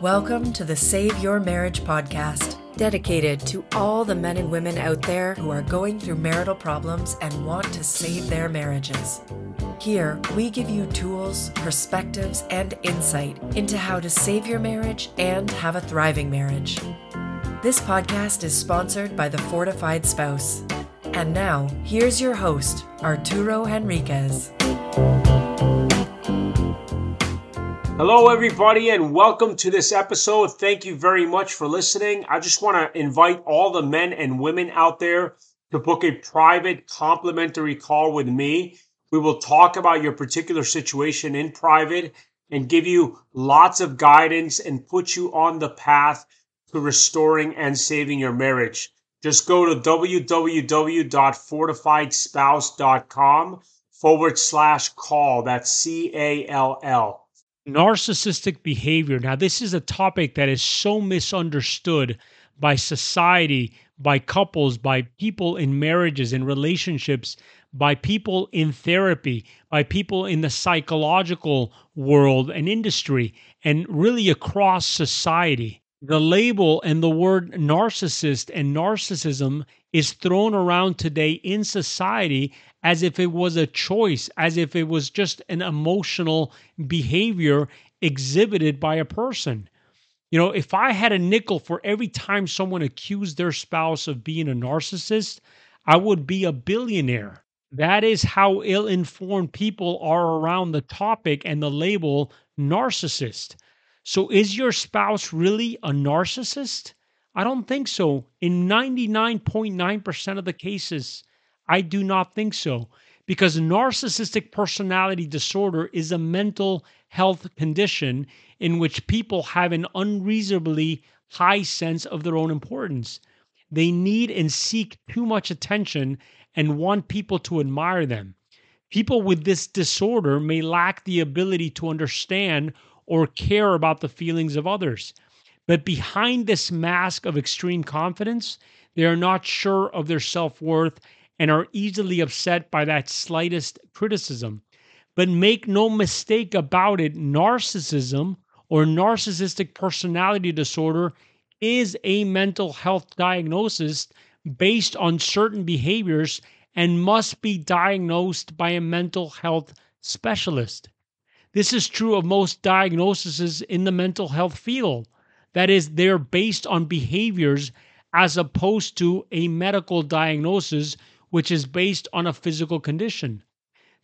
Welcome to the Save Your Marriage podcast, dedicated to all the men and women out there who are going through marital problems and want to save their marriages. Here, we give you tools, perspectives, and insight into how to save your marriage and have a thriving marriage. This podcast is sponsored by The Fortified Spouse. And now, here's your host, Arturo Henriquez. Hello, everybody, and welcome to this episode. Thank you very much for listening. I just want to invite all the men and women out there to book a private complimentary call with me. We will talk about your particular situation in private and give you lots of guidance and put you on the path to restoring and saving your marriage. Just go to www.fortifiedspouse.com forward slash call. That's C A L L narcissistic behavior. Now, this is a topic that is so misunderstood by society, by couples, by people in marriages and relationships, by people in therapy, by people in the psychological world and industry, and really across society. The label and the word narcissist and narcissism is thrown around today in society as if it was a choice, as if it was just an emotional behavior exhibited by a person. You know, if I had a nickel for every time someone accused their spouse of being a narcissist, I would be a billionaire. That is how ill informed people are around the topic and the label narcissist. So, is your spouse really a narcissist? I don't think so. In 99.9% of the cases, I do not think so because narcissistic personality disorder is a mental health condition in which people have an unreasonably high sense of their own importance. They need and seek too much attention and want people to admire them. People with this disorder may lack the ability to understand or care about the feelings of others. But behind this mask of extreme confidence, they are not sure of their self worth and are easily upset by that slightest criticism. But make no mistake about it, narcissism or narcissistic personality disorder is a mental health diagnosis based on certain behaviors and must be diagnosed by a mental health specialist. This is true of most diagnoses in the mental health field. That is, they're based on behaviors as opposed to a medical diagnosis which is based on a physical condition.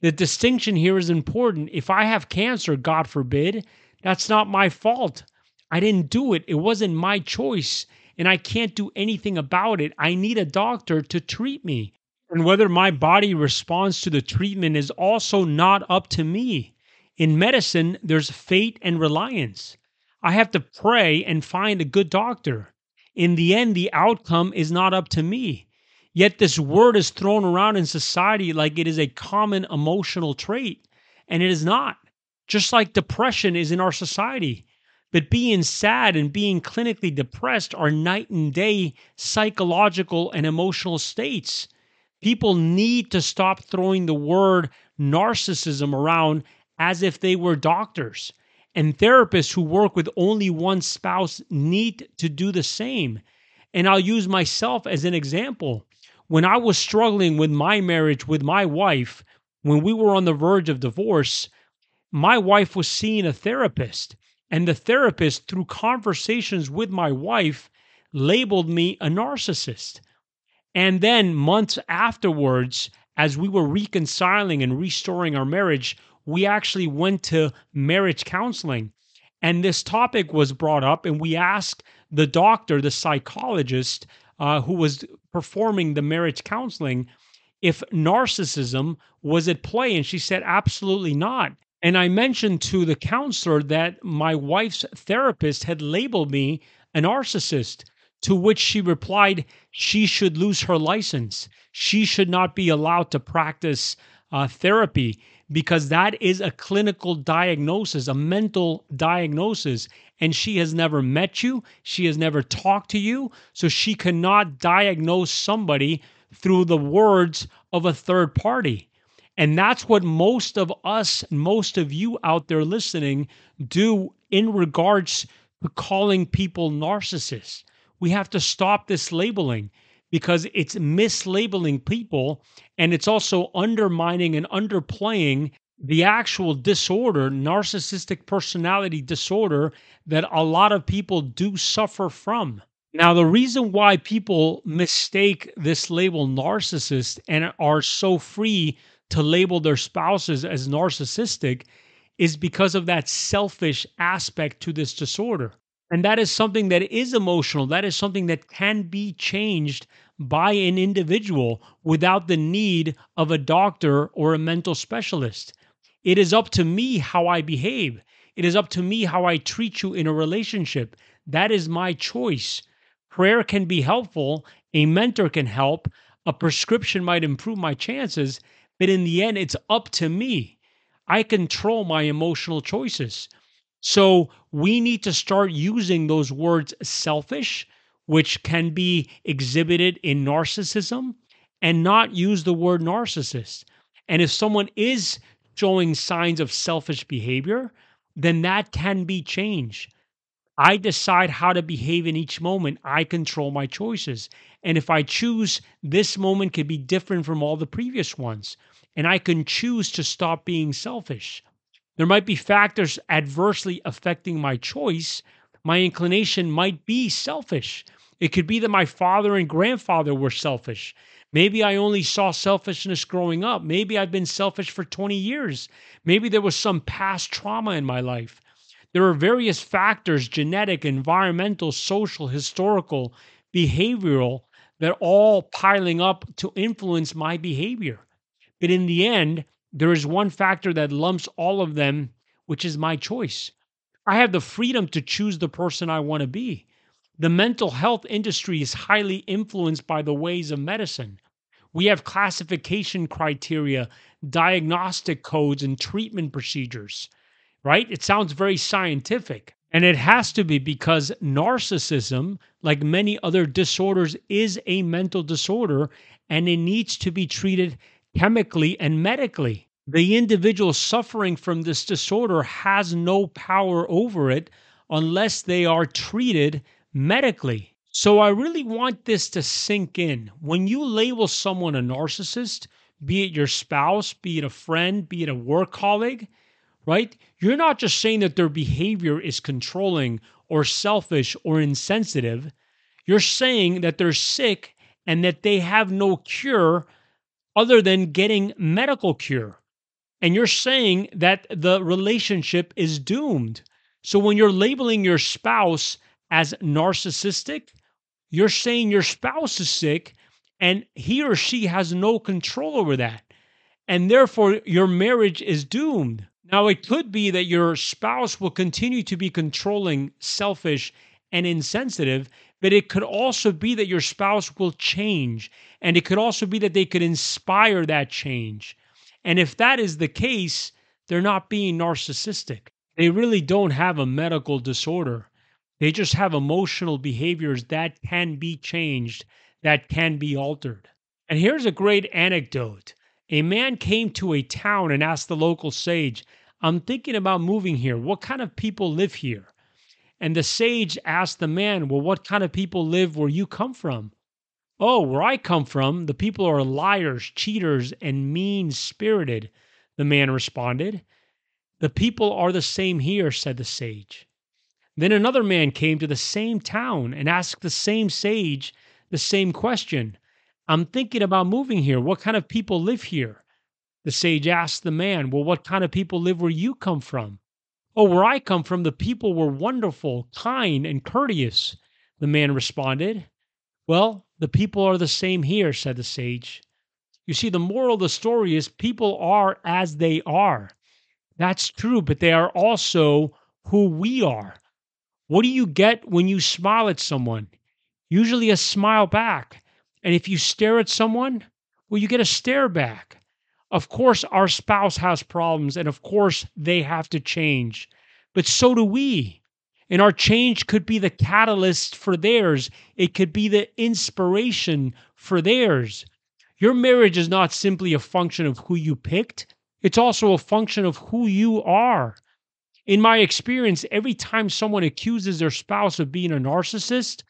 The distinction here is important. If I have cancer, God forbid, that's not my fault. I didn't do it. It wasn't my choice, and I can't do anything about it. I need a doctor to treat me. And whether my body responds to the treatment is also not up to me. In medicine, there's fate and reliance. I have to pray and find a good doctor. In the end, the outcome is not up to me. Yet this word is thrown around in society like it is a common emotional trait, and it is not. Just like depression is in our society. But being sad and being clinically depressed are night and day psychological and emotional states. People need to stop throwing the word narcissism around as if they were doctors. And therapists who work with only one spouse need to do the same. And I'll use myself as an example when I was struggling with my marriage with my wife, when we were on the verge of divorce, my wife was seeing a therapist. And the therapist, through conversations with my wife, labeled me a narcissist. And then months afterwards, as we were reconciling and restoring our marriage, we actually went to marriage counseling. And this topic was brought up, and we asked the doctor, the psychologist, uh, who was performing the marriage counseling if narcissism was at play. And she said, absolutely not. And I mentioned to the counselor that my wife's therapist had labeled me a narcissist, to which she replied, she should lose her license. She should not be allowed to practice uh, therapy because that is a clinical diagnosis, a mental diagnosis. And she has never met you, she has never talked to you, so she cannot diagnose somebody through the words of a third party. And that's what most of us, most of you out there listening, do in regards to calling people narcissists. We have to stop this labeling because it's mislabeling people and it's also undermining and underplaying the actual disorder, narcissistic personality disorder, that a lot of people do suffer from. Now, the reason why people mistake this label narcissist and are so free to label their spouses as narcissistic is because of that selfish aspect to this disorder. And that is something that is emotional. That is something that can be changed by an individual without the need of a doctor or a mental specialist. It is up to me how I behave. It is up to me how I treat you in a relationship. That is my choice. Prayer can be helpful, a mentor can help, a prescription might improve my chances, but in the end, it's up to me. I control my emotional choices. So we need to start using those words selfish, which can be exhibited in narcissism, and not use the word narcissist. And if someone is showing signs of selfish behavior, then that can be changed. I decide how to behave in each moment. I control my choices. And if I choose this moment could be different from all the previous ones, and I can choose to stop being selfish. There might be factors adversely affecting my choice. My inclination might be selfish. It could be that my father and grandfather were selfish. Maybe I only saw selfishness growing up. Maybe I've been selfish for 20 years. Maybe there was some past trauma in my life. There are various factors genetic, environmental, social, historical, behavioral that all piling up to influence my behavior. But in the end, there is one factor that lumps all of them, which is my choice. I have the freedom to choose the person I want to be. The mental health industry is highly influenced by the ways of medicine. We have classification criteria, diagnostic codes, and treatment procedures right? It sounds very scientific. And it has to be because narcissism, like many other disorders, is a mental disorder and it needs to be treated chemically and medically. The individual suffering from this disorder has no power over it unless they are treated medically. So I really want this to sink in. When you label someone a narcissist, be it your spouse, be it a friend, be it a work colleague, right? You're not just saying that their behavior is controlling or selfish or insensitive. You're saying that they're sick and that they have no cure other than getting medical cure. And you're saying that the relationship is doomed. So when you're labeling your spouse as narcissistic, you're saying your spouse is sick and he or she has no control over that. And therefore, your marriage is doomed. Now, it could be that your spouse will continue to be controlling, selfish, and insensitive, but it could also be that your spouse will change. And it could also be that they could inspire that change. And if that is the case, they're not being narcissistic. They really don't have a medical disorder. They just have emotional behaviors that can be changed, that can be altered. And here's a great anecdote. A man came to a town and asked the local sage, I'm thinking about moving here. What kind of people live here? And the sage asked the man, Well, what kind of people live where you come from? Oh, where I come from, the people are liars, cheaters, and mean spirited, the man responded. The people are the same here, said the sage. Then another man came to the same town and asked the same sage the same question. I'm thinking about moving here. What kind of people live here? The sage asked the man, Well, what kind of people live where you come from? Oh, where I come from, the people were wonderful, kind, and courteous. The man responded. Well, the people are the same here, said the sage. You see, the moral of the story is people are as they are. That's true, but they are also who we are. What do you get when you smile at someone? Usually a smile back. And if you stare at someone, well, you get a stare back. Of course, our spouse has problems, and of course, they have to change, but so do we. And our change could be the catalyst for theirs, it could be the inspiration for theirs. Your marriage is not simply a function of who you picked, it's also a function of who you are. In my experience, every time someone accuses their spouse of being a narcissist,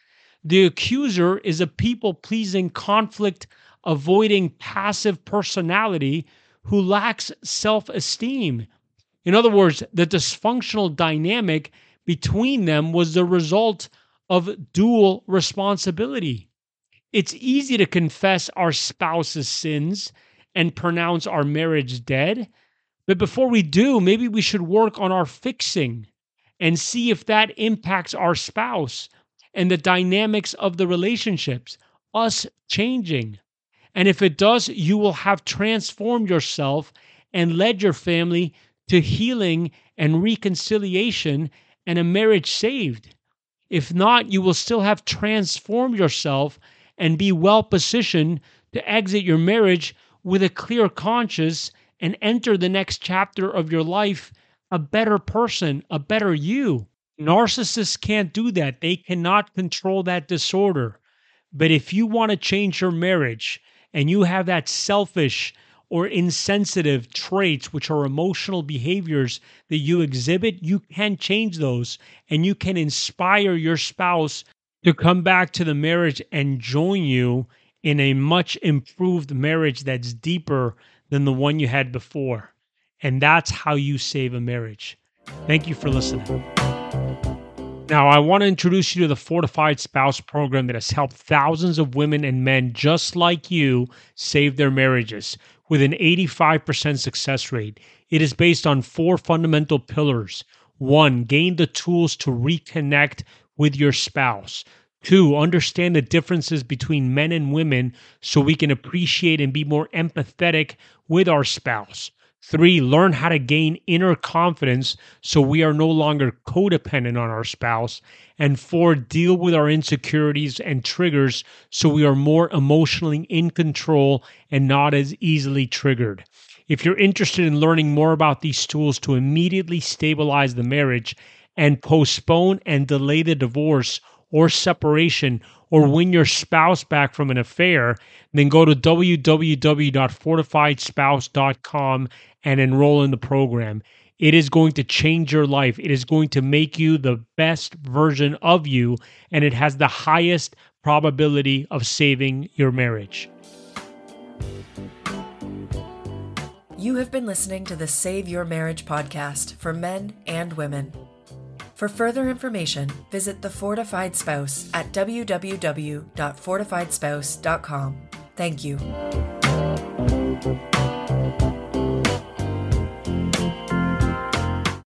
the accuser is a people pleasing, conflict avoiding, passive personality who lacks self esteem. In other words, the dysfunctional dynamic between them was the result of dual responsibility. It's easy to confess our spouse's sins and pronounce our marriage dead. But before we do, maybe we should work on our fixing and see if that impacts our spouse and the dynamics of the relationships, us changing. And if it does, you will have transformed yourself and led your family to healing and reconciliation and a marriage saved. If not, you will still have transformed yourself and be well positioned to exit your marriage with a clear conscience and enter the next chapter of your life a better person, a better you. Narcissists can't do that. They cannot control that disorder. But if you want to change your marriage and you have that selfish or insensitive traits, which are emotional behaviors that you exhibit, you can change those and you can inspire your spouse to come back to the marriage and join you in a much improved marriage that's deeper than the one you had before. And that's how you save a marriage. Thank you for listening. Now, I want to introduce you to the Fortified Spouse program that has helped thousands of women and men just like you save their marriages with an 85% success rate. It is based on four fundamental pillars. One, gain the tools to reconnect with your spouse. Two, understand the differences between men and women so we can appreciate and be more empathetic with our spouse. Three, learn how to gain inner confidence so we are no longer codependent on our spouse. And four, deal with our insecurities and triggers so we are more emotionally in control and not as easily triggered. If you're interested in learning more about these tools to immediately stabilize the marriage and postpone and delay the divorce or separation or win your spouse back from an affair, then go to www.fortifiedspouse.com and enroll in the program. It is going to change your life. It is going to make you the best version of you, and it has the highest probability of saving your marriage. You have been listening to the Save Your Marriage podcast for men and women. For further information, visit The Fortified Spouse at www.fortifiedspouse.com. Thank you.